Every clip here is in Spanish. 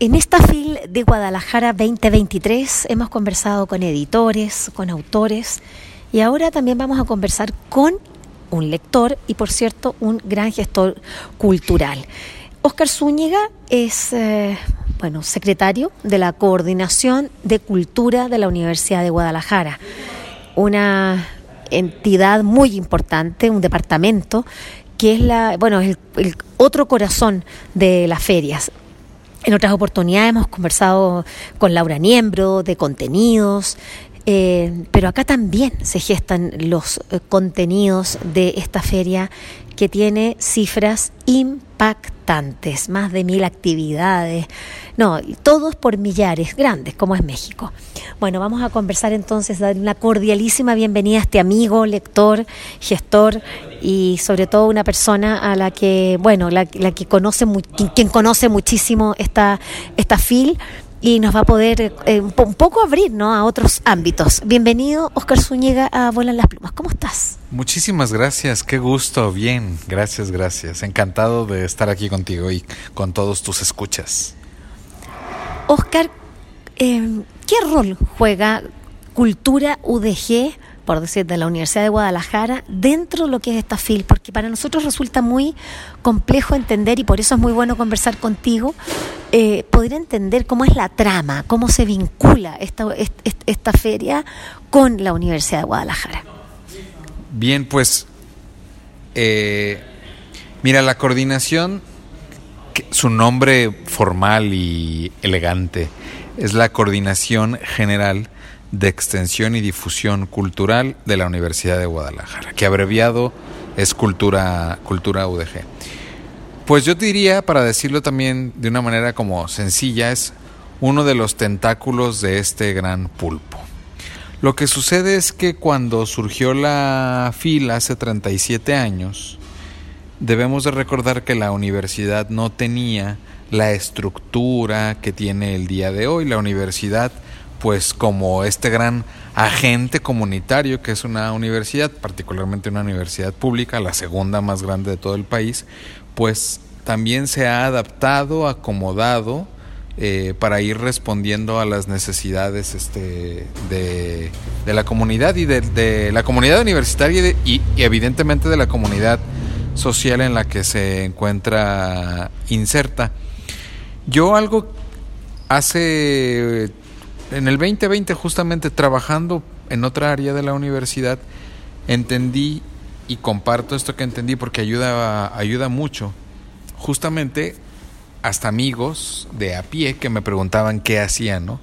En esta FIL de Guadalajara 2023 hemos conversado con editores, con autores y ahora también vamos a conversar con un lector y por cierto un gran gestor cultural. Oscar Zúñiga es eh, bueno, secretario de la Coordinación de Cultura de la Universidad de Guadalajara, una entidad muy importante, un departamento que es la, bueno, el otro corazón de las ferias. En otras oportunidades hemos conversado con Laura Niembro de contenidos, eh, pero acá también se gestan los eh, contenidos de esta feria que tiene cifras impactantes, más de mil actividades, no, todos por millares, grandes, como es México. Bueno, vamos a conversar entonces, dar una cordialísima bienvenida a este amigo, lector, gestor y sobre todo una persona a la que, bueno, la, que conoce, quien, conoce muchísimo esta, esta FIL y nos va a poder eh, un, poco abrir ¿no? a otros ámbitos. Bienvenido, Oscar Zúñiga, a Vuelan las Plumas. ¿Cómo estás? Muchísimas gracias, qué gusto, bien, gracias, gracias. Encantado de estar aquí contigo y con todos tus escuchas. Oscar, eh, ¿qué rol juega cultura UDG por decir, de la Universidad de Guadalajara dentro de lo que es esta FIL, porque para nosotros resulta muy complejo entender y por eso es muy bueno conversar contigo, eh, poder entender cómo es la trama, cómo se vincula esta, esta feria con la Universidad de Guadalajara. Bien, pues, eh, mira, la coordinación, su nombre formal y elegante es la Coordinación General de Extensión y Difusión Cultural de la Universidad de Guadalajara, que abreviado es Cultura, Cultura UDG. Pues yo diría, para decirlo también de una manera como sencilla, es uno de los tentáculos de este gran pulpo. Lo que sucede es que cuando surgió la fila hace 37 años, debemos de recordar que la universidad no tenía la estructura que tiene el día de hoy. La universidad pues como este gran agente comunitario que es una universidad, particularmente una universidad pública, la segunda más grande de todo el país, pues también se ha adaptado, acomodado eh, para ir respondiendo a las necesidades este, de, la comunidad y de, la comunidad universitaria y, y evidentemente de la comunidad social en la que se encuentra inserta. Yo algo hace en el 2020 justamente trabajando en otra área de la universidad, entendí y comparto esto que entendí porque ayuda, ayuda mucho. Justamente hasta amigos de a pie que me preguntaban qué hacían, ¿no?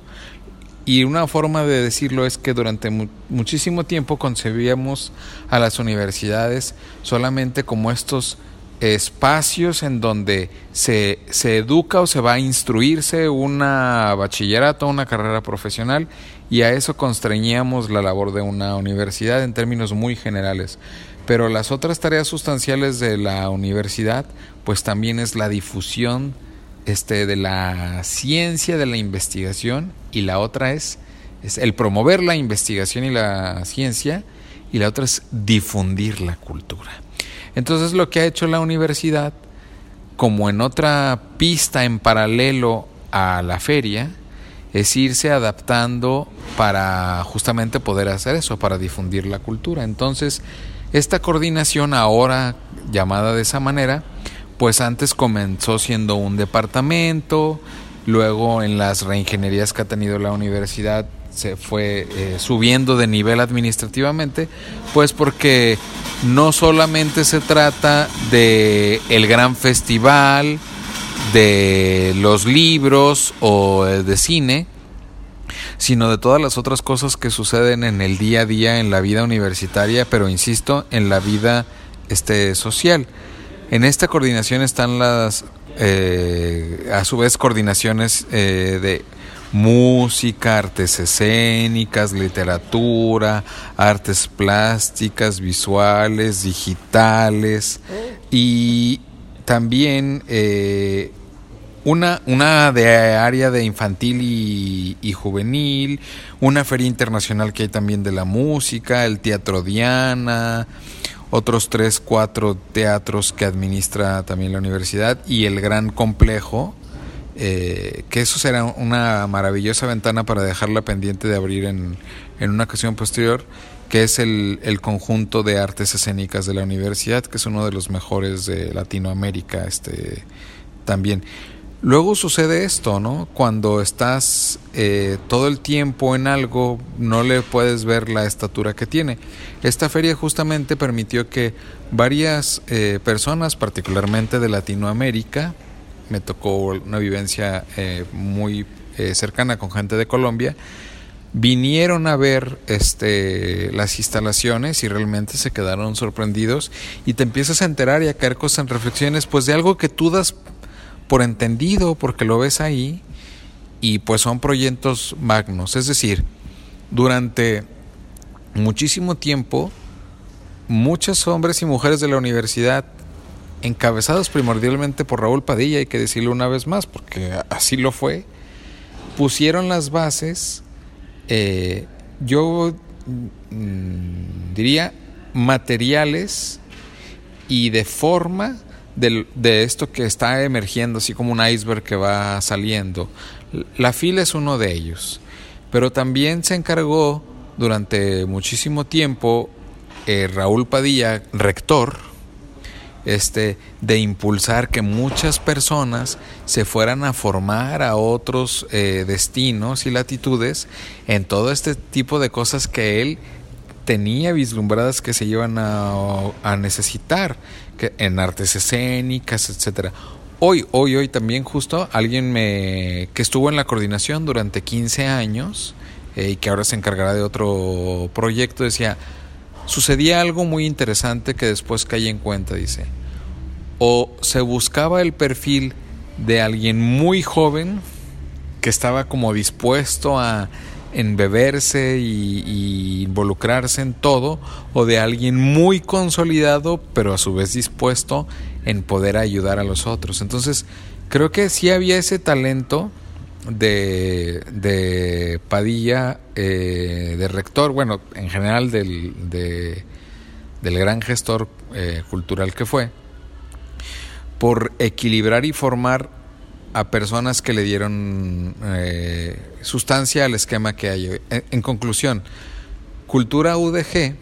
Y una forma de decirlo es que durante muchísimo tiempo concebíamos a las universidades solamente como estos espacios en donde se, se, educa o se va a instruirse una bachillerato, una carrera profesional y a eso constreñíamos la labor de una universidad en términos muy generales. Pero las otras tareas sustanciales de la universidad pues también es la difusión este, de la ciencia, de la investigación y la otra es, es el promover la investigación y la ciencia y la otra es difundir la cultura. Entonces lo que ha hecho la universidad, como en otra pista en paralelo a la feria, es irse adaptando para justamente poder hacer eso, para difundir la cultura. Entonces, esta coordinación ahora llamada de esa manera, pues antes comenzó siendo un departamento, luego en las reingenierías que ha tenido la universidad se fue eh, subiendo de nivel administrativamente, pues porque no solamente se trata de el gran festival, de los libros o de cine, sino de todas las otras cosas que suceden en el día a día en la vida universitaria, pero insisto, en la vida este, social. En esta coordinación están las, eh, a su vez, coordinaciones eh, de música, artes escénicas, literatura, artes plásticas, visuales, digitales y también eh, una, una de área de infantil y, juvenil, una feria internacional que hay también de la música, el Teatro Diana, otros tres, cuatro teatros que administra también la universidad y el gran complejo eh, que eso será una maravillosa ventana para dejarla pendiente de abrir en, en una ocasión posterior, que es el, el, conjunto de artes escénicas de la universidad, que es uno de los mejores de Latinoamérica este, también. Luego sucede esto, ¿no? Cuando estás eh, todo el tiempo en algo, no le puedes ver la estatura que tiene. Esta feria justamente permitió que varias eh, personas, particularmente de Latinoamérica, me tocó una vivencia eh, muy cercana con gente de Colombia, vinieron a ver este, las instalaciones y realmente se quedaron sorprendidos y te empiezas a enterar y a caer cosas en reflexiones pues de algo que tú das por entendido porque lo ves ahí y pues son proyectos magnos. Es decir, durante muchísimo tiempo, muchos hombres y mujeres de la universidad, encabezados primordialmente por Raúl Padilla, hay que decirlo una vez más, porque así lo fue, pusieron las bases, eh, yo mm, diría, materiales y de forma de, esto que está emergiendo, así como un iceberg que va saliendo. La fila es uno de ellos, pero también se encargó durante muchísimo tiempo eh, Raúl Padilla, rector, este, de impulsar que muchas personas se fueran a formar a otros eh, destinos y latitudes en todo este tipo de cosas que él tenía vislumbradas que se iban a, a necesitar en artes escénicas, etcétera. Hoy, hoy, hoy también justo alguien me que estuvo en la coordinación durante 15 años eh, y que ahora se encargará de otro proyecto decía sucedía algo muy interesante que después caí en cuenta dice o se buscaba el perfil de alguien muy joven que estaba como dispuesto a en beberse y, involucrarse en todo, o de alguien muy consolidado, pero a su vez dispuesto en poder ayudar a los otros. Entonces, creo que sí había ese talento de, de Padilla, eh, de rector, bueno, en general del, del gran gestor eh, cultural que fue, por equilibrar y formar a personas que le dieron eh, sustancia al esquema que hay. En, conclusión, Cultura UDG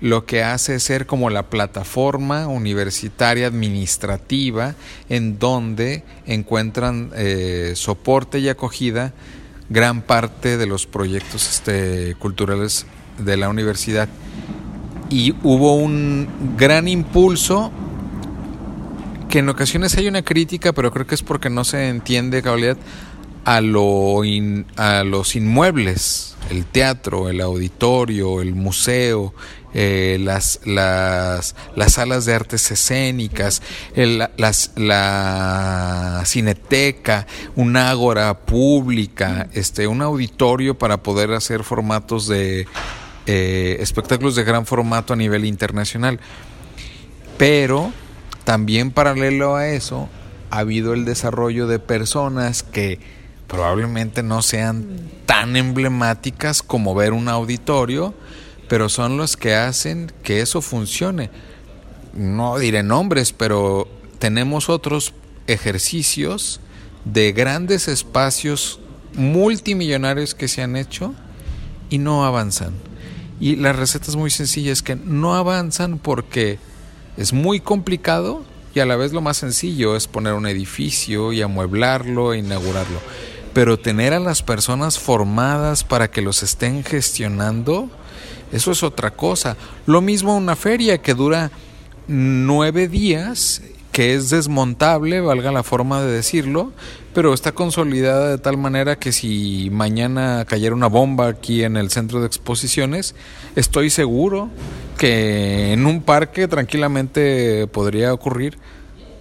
lo que hace es ser como la plataforma universitaria administrativa en donde encuentran eh, soporte y acogida gran parte de los proyectos este, culturales de la universidad. Y hubo un gran impulso que en ocasiones hay una crítica, pero creo que es porque no se entiende cabalidad a, lo a los inmuebles, el teatro, el auditorio, el museo, eh, las, las, las, salas de artes escénicas, las, la cineteca, un ágora pública, este, un auditorio para poder hacer formatos de eh, espectáculos de gran formato a nivel internacional. Pero también paralelo a eso, ha habido el desarrollo de personas que probablemente no sean tan emblemáticas como ver un auditorio, pero son los que hacen que eso funcione. No diré nombres, pero tenemos otros ejercicios de grandes espacios multimillonarios que se han hecho y no avanzan. Y la receta es muy sencilla, es que no avanzan porque es muy complicado y a la vez lo más sencillo es poner un edificio y amueblarlo e inaugurarlo. Pero tener a las personas formadas para que los estén gestionando, eso es otra cosa. Lo mismo una feria que dura nueve días que es desmontable, valga la forma de decirlo, pero está consolidada de tal manera que si mañana cayera una bomba aquí en el centro de exposiciones, estoy seguro que en un parque tranquilamente podría ocurrir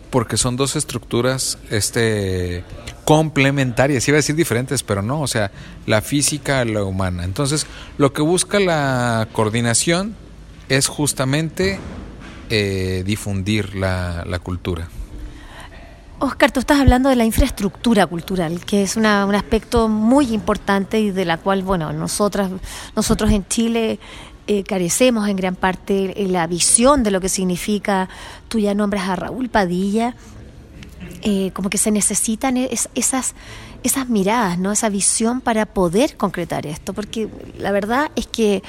porque son dos estructuras este complementarias, iba a decir diferentes, pero no, o sea, la física a la humana. Entonces, lo que busca la coordinación es justamente eh, difundir la, cultura. Oscar, tú estás hablando de la infraestructura cultural, que es un aspecto muy importante y de la cual, bueno, nosotras, nosotros en Chile eh, carecemos en gran parte la visión de lo que significa. Tú ya nombras a Raúl Padilla, eh, como que se necesitan esas, esas miradas, ¿no? esa visión para poder concretar esto, porque la verdad es que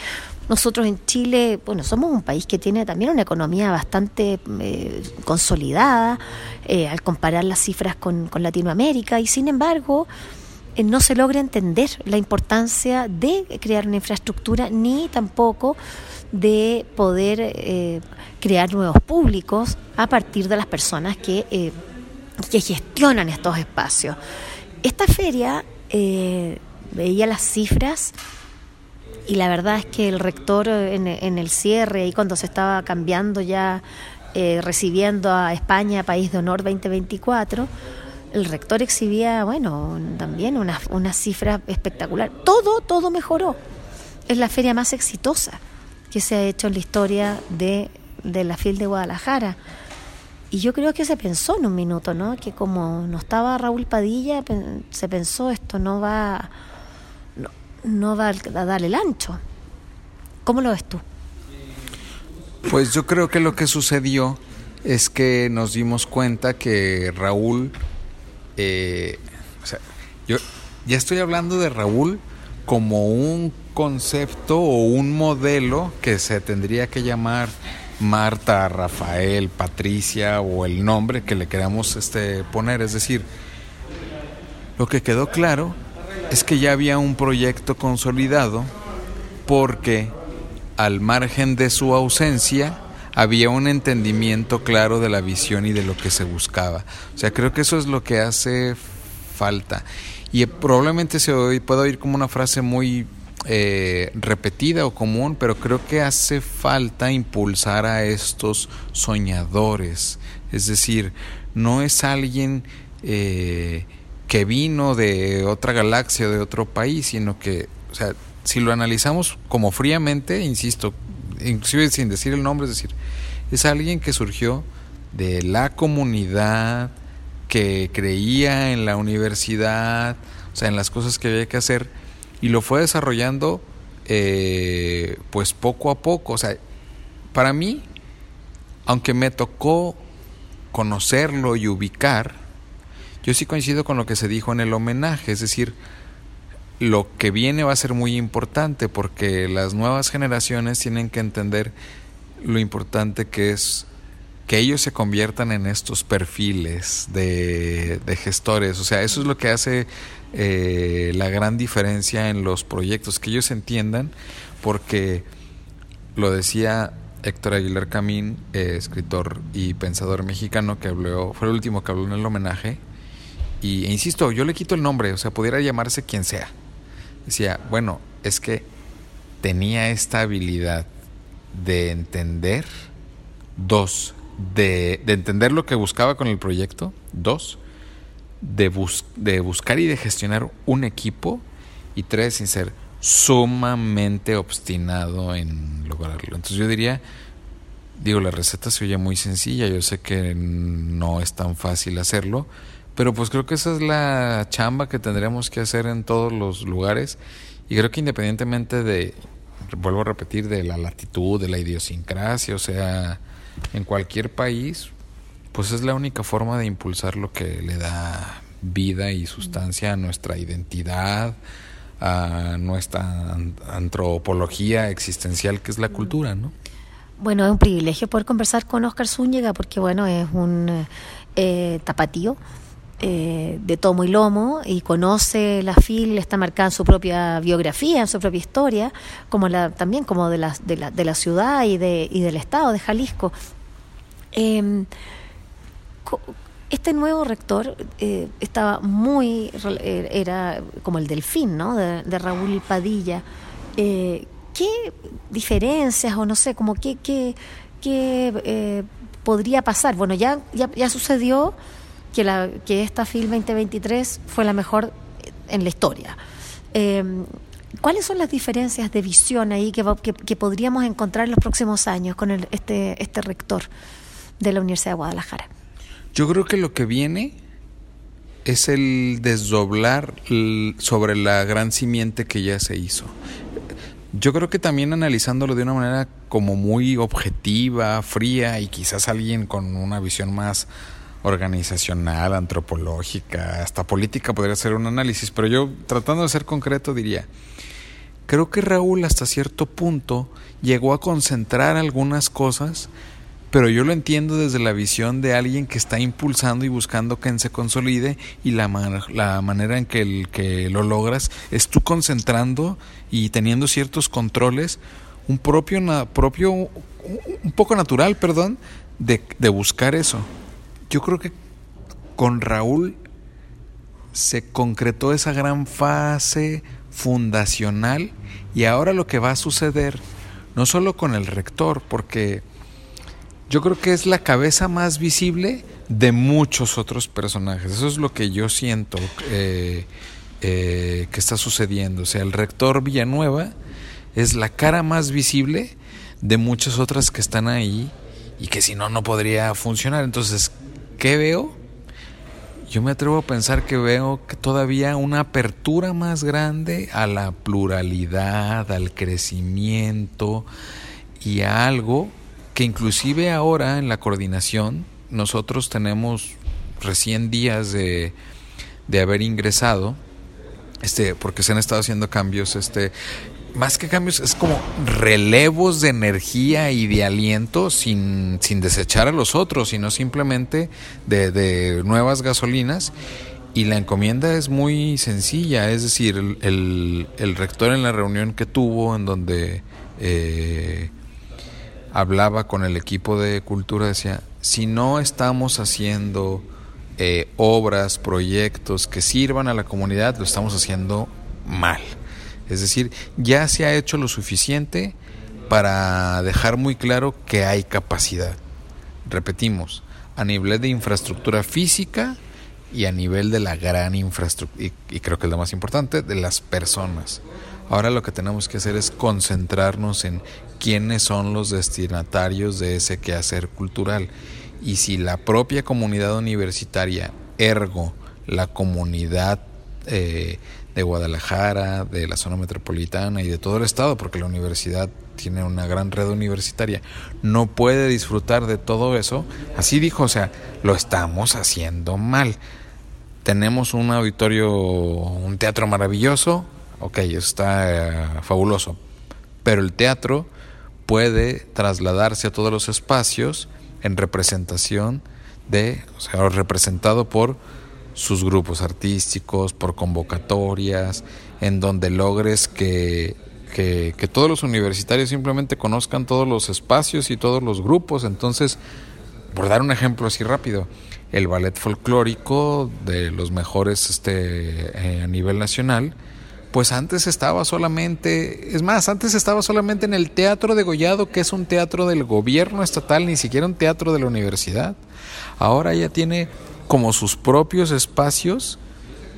nosotros en Chile, bueno, somos un país que tiene también una economía bastante eh, consolidada eh, al comparar las cifras con, Latinoamérica y sin embargo no se logra entender la importancia de crear una infraestructura ni tampoco de poder crear nuevos públicos a partir de las personas que que gestionan estos espacios. Esta feria eh, veía las cifras y la verdad es que el rector en, el cierre y cuando se estaba cambiando ya, eh, recibiendo a España, País de Honor 2024, el rector exhibía, bueno, también una, una cifra espectacular. Todo, todo mejoró. Es la feria más exitosa que se ha hecho en la historia de, de la FIL de Guadalajara. Y yo creo que se pensó en un minuto, ¿no? Que como no estaba Raúl Padilla, se pensó esto no va, no, va a dar el ancho. ¿Cómo lo ves tú? Pues yo creo que lo que sucedió es que nos dimos cuenta que Raúl, eh, o sea, yo ya estoy hablando de Raúl como un concepto o un modelo que se tendría que llamar Marta, Rafael, Patricia o el nombre que le queramos este, poner. Es decir, lo que quedó claro es que ya había un proyecto consolidado porque al margen de su ausencia había un entendimiento claro de la visión y de lo que se buscaba. O sea, creo que eso es lo que hace falta. Y probablemente se puede oír como una frase muy eh, repetida o común, pero creo que hace falta impulsar a estos soñadores. Es decir, no es alguien eh, que vino de otra galaxia, de otro país, sino que, o sea, si lo analizamos como fríamente, insisto, inclusive sin decir el nombre, es decir, es alguien que surgió de la comunidad, que creía en la universidad, o sea, en las cosas que había que hacer, y lo fue desarrollando eh, pues poco a poco. O sea, para mí, aunque me tocó conocerlo y ubicar, yo sí coincido con lo que se dijo en el homenaje, es decir, lo que viene va a ser muy importante porque las nuevas generaciones tienen que entender lo importante que es que ellos se conviertan en estos perfiles de, gestores. O sea, eso es lo que hace eh, la gran diferencia en los proyectos, que ellos entiendan, porque lo decía Héctor Aguilar Camín, eh, escritor y pensador mexicano, que habló, fue el último que habló en el homenaje, y e insisto, yo le quito el nombre, o sea, pudiera llamarse quien sea. Decía, bueno, es que tenía esta habilidad de entender, dos, de, de entender lo que buscaba con el proyecto, dos, de, de buscar y de gestionar un equipo y tres, sin ser sumamente obstinado en lograrlo. Entonces yo diría, digo, la receta se oye muy sencilla, yo sé que no es tan fácil hacerlo, pero pues creo que esa es la chamba que tendremos que hacer en todos los lugares y creo que independientemente de, vuelvo a repetir, de la latitud, de la idiosincrasia, o sea, en cualquier país, pues es la única forma de impulsar lo que le da vida y sustancia a nuestra identidad, a nuestra antropología existencial que es la cultura, ¿no? Bueno, es un privilegio poder conversar con Oscar Zúñiga porque, bueno, es un eh, tapatío eh, de tomo y lomo y conoce la FIL, está marcada en su propia biografía, en su propia historia, como la, también como de la, de la, de la ciudad y, de, y del estado de Jalisco. Eh, este nuevo rector eh, estaba muy, eh, era como el delfín, ¿no? De, Raúl Padilla. ¿Qué diferencias o no sé, como qué, qué, qué podría pasar? Bueno, ya, ya, ya sucedió que, que esta FIL 2023 fue la mejor en la historia. ¿Cuáles son las diferencias de visión ahí que, que, podríamos encontrar en los próximos años con el, este, este rector de la Universidad de Guadalajara? Yo creo que lo que viene es el desdoblar sobre la gran simiente que ya se hizo. Yo creo que también analizándolo de una manera como muy objetiva, fría y quizás alguien con una visión más organizacional, antropológica, hasta política podría ser un análisis, pero yo tratando de ser concreto diría, creo que Raúl hasta cierto punto llegó a concentrar algunas cosas, pero yo lo entiendo desde la visión de alguien que está impulsando y buscando que se consolide y la, la manera en que, el, que lo logras es tú concentrando y teniendo ciertos controles, un propio, propio un poco natural, perdón, de, de buscar eso. Yo creo que con Raúl se concretó esa gran fase fundacional y ahora lo que va a suceder, no solo con el rector, porque yo creo que es la cabeza más visible de muchos otros personajes. Eso es lo que yo siento eh, eh, que está sucediendo. O sea, el rector Villanueva es la cara más visible de muchas otras que están ahí y que si no, no podría funcionar. Entonces, ¿qué veo? Yo me atrevo a pensar que veo que todavía una apertura más grande a la pluralidad, al crecimiento y a algo que inclusive ahora en la coordinación nosotros tenemos recién días de, de haber ingresado, este, porque se han estado haciendo cambios, este, más que cambios, es como relevos de energía y de aliento sin, sin desechar a los otros, sino simplemente de, de nuevas gasolinas. Y la encomienda es muy sencilla, es decir, el, el, rector en la reunión que tuvo, en donde eh, hablaba con el equipo de cultura, decía, si no estamos haciendo eh, obras, proyectos que sirvan a la comunidad, lo estamos haciendo mal. Es decir, ya se ha hecho lo suficiente para dejar muy claro que hay capacidad. Repetimos, a nivel de infraestructura física y a nivel de la gran infraestructura, y, creo que es lo más importante, de las personas. Ahora lo que tenemos que hacer es concentrarnos en quiénes son los destinatarios de ese quehacer cultural. Y si la propia comunidad universitaria, ergo la comunidad eh, de Guadalajara, de la zona metropolitana y de todo el estado, porque la universidad tiene una gran red universitaria, no puede disfrutar de todo eso, así dijo, o sea, lo estamos haciendo mal. Tenemos un auditorio, un teatro maravilloso, ok, está eh, fabuloso, pero el teatro puede trasladarse a todos los espacios en representación de, o sea, representado por sus grupos artísticos, por convocatorias, en donde logres que, que, todos los universitarios simplemente conozcan todos los espacios y todos los grupos. Entonces, por dar un ejemplo así rápido, el ballet folclórico de los mejores este, eh, a nivel nacional, pues antes estaba solamente, es más, antes estaba solamente en el Teatro de Gollado, que es un teatro del gobierno estatal, ni siquiera un teatro de la universidad. Ahora ya tiene como sus propios espacios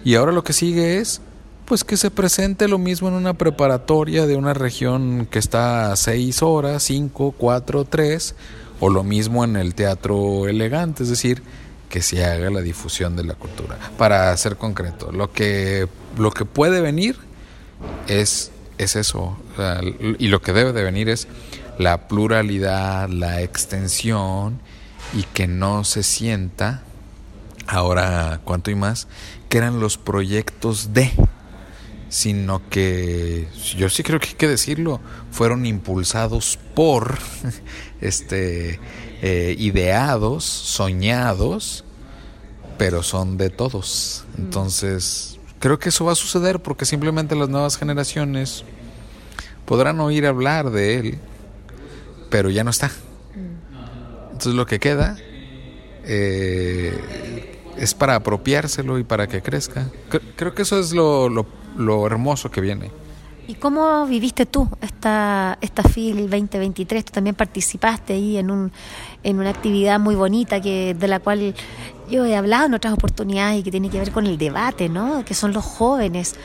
y ahora lo que sigue es pues que se presente lo mismo en una preparatoria de una región que está a seis horas, cinco, cuatro, tres, o lo mismo en el teatro elegante, es decir, que se haga la difusión de la cultura. Para ser concreto, lo que, lo que puede venir es, es eso, y lo que debe de venir es la pluralidad, la extensión, y que no se sienta, ahora cuánto y más, que eran los proyectos de, sino que yo sí creo que hay que decirlo, fueron impulsados por, este, eh, ideados, soñados, pero son de todos. Mm. Entonces, creo que eso va a suceder porque simplemente las nuevas generaciones podrán oír hablar de él, pero ya no está. Mm. Entonces lo que queda eh, es para apropiárselo y para que crezca. Creo que eso es lo, lo, lo hermoso que viene. ¿Y cómo viviste tú esta, esta FIL 2023? Tú también participaste ahí en, un, en una actividad muy bonita que, de la cual yo he hablado en otras oportunidades y que tiene que ver con el debate, ¿no? Que son los jóvenes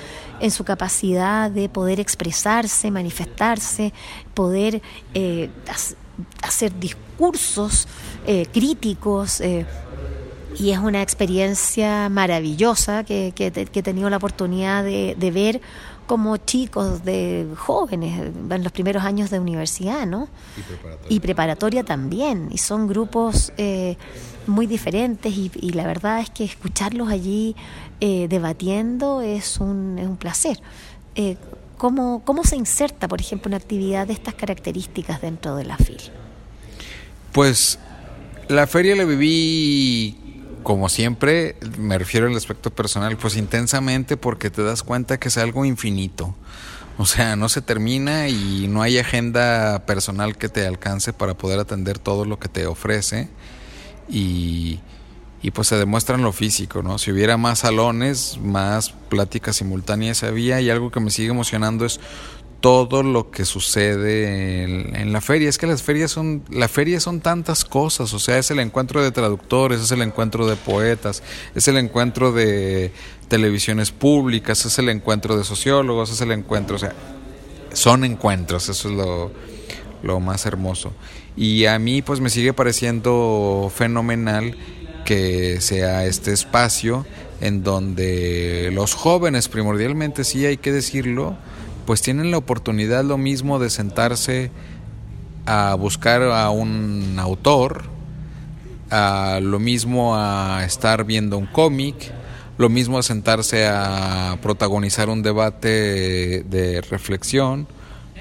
en su capacidad de poder expresarse, manifestarse, poder eh, hacer discursos eh, críticos. Eh, y es una experiencia maravillosa que, que, he tenido la oportunidad de, de, ver como chicos de jóvenes en los primeros años de universidad, ¿no? Y preparatoria, y preparatoria también. Y son grupos eh, muy diferentes y, y, la verdad es que escucharlos allí eh, debatiendo es un, es un placer. Eh, ¿cómo, ¿Cómo se inserta, por ejemplo, una actividad de estas características dentro de la FIL? Pues la feria la viví como siempre, me refiero al aspecto personal, pues intensamente porque te das cuenta que es algo infinito. O sea, no se termina y no hay agenda personal que te alcance para poder atender todo lo que te ofrece. Y, y pues se demuestra en lo físico, ¿no? Si hubiera más salones, más pláticas simultáneas había y algo que me sigue emocionando es todo lo que sucede en, la feria. Es que las ferias son, la feria son tantas cosas, o sea, es el encuentro de traductores, es el encuentro de poetas, es el encuentro de televisiones públicas, es el encuentro de sociólogos, es el encuentro, o sea, son encuentros, eso es lo, lo más hermoso. Y a mí pues me sigue pareciendo fenomenal que sea este espacio en donde los jóvenes primordialmente, sí hay que decirlo, pues tienen la oportunidad lo mismo de sentarse a buscar a un autor, a lo mismo a estar viendo un cómic, lo mismo a sentarse a protagonizar un debate de reflexión,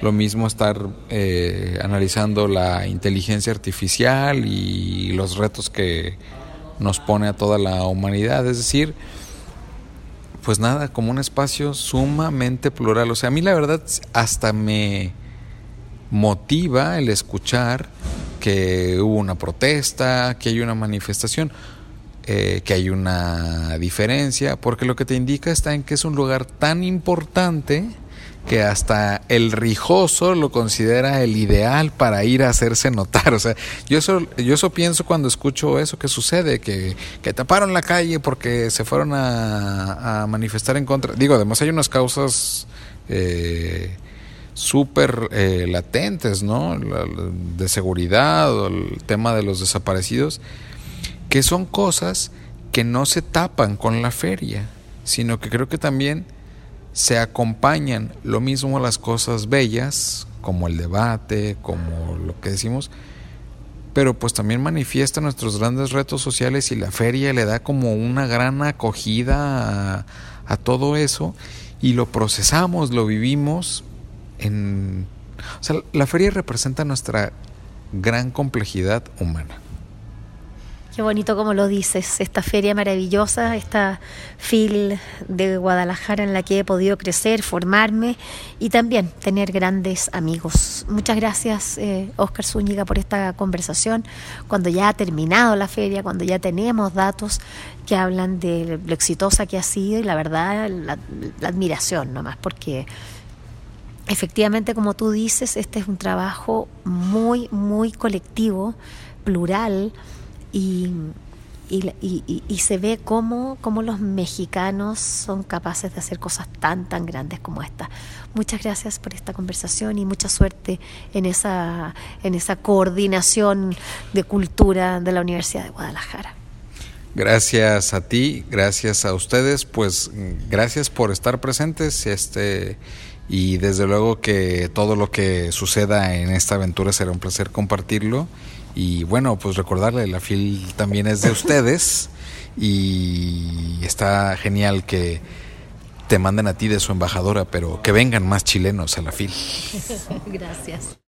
lo mismo estar eh, analizando la inteligencia artificial y los retos que nos pone a toda la humanidad, es decir, pues nada, como un espacio sumamente plural. O sea, a mí la verdad hasta me motiva el escuchar que hubo una protesta, que hay una manifestación, eh, que hay una diferencia, porque lo que te indica está en que es un lugar tan importante que hasta el rijoso lo considera el ideal para ir a hacerse notar. O sea, yo eso, yo eso pienso cuando escucho eso que sucede, que, que taparon la calle porque se fueron a, manifestar en contra. Digo, además hay unas causas eh, súper eh, latentes, ¿no? de seguridad o el tema de los desaparecidos, que son cosas que no se tapan con la feria, sino que creo que también se acompañan lo mismo las cosas bellas, como el debate, como lo que decimos, pero pues también manifiesta nuestros grandes retos sociales y la feria le da como una gran acogida a, todo eso y lo procesamos, lo vivimos en... O sea, la feria representa nuestra gran complejidad humana. Qué bonito como lo dices, esta feria maravillosa, esta FIL de Guadalajara en la que he podido crecer, formarme y también tener grandes amigos. Muchas gracias, eh, Oscar Zúñiga, por esta conversación. Cuando ya ha terminado la feria, cuando ya tenemos datos que hablan de lo exitosa que ha sido y la verdad, la, la admiración nomás, porque efectivamente, como tú dices, este es un trabajo muy, muy colectivo, plural y, y, y, se ve cómo, cómo, los mexicanos son capaces de hacer cosas tan, tan grandes como esta. Muchas gracias por esta conversación y mucha suerte en esa, en esa coordinación de cultura de la Universidad de Guadalajara. Gracias a ti, gracias a ustedes, pues gracias por estar presentes este, y desde luego que todo lo que suceda en esta aventura será un placer compartirlo y bueno, pues recordarle, la FIL también es de ustedes y está genial que te manden a ti de su embajadora, pero que vengan más chilenos a la FIL. Gracias.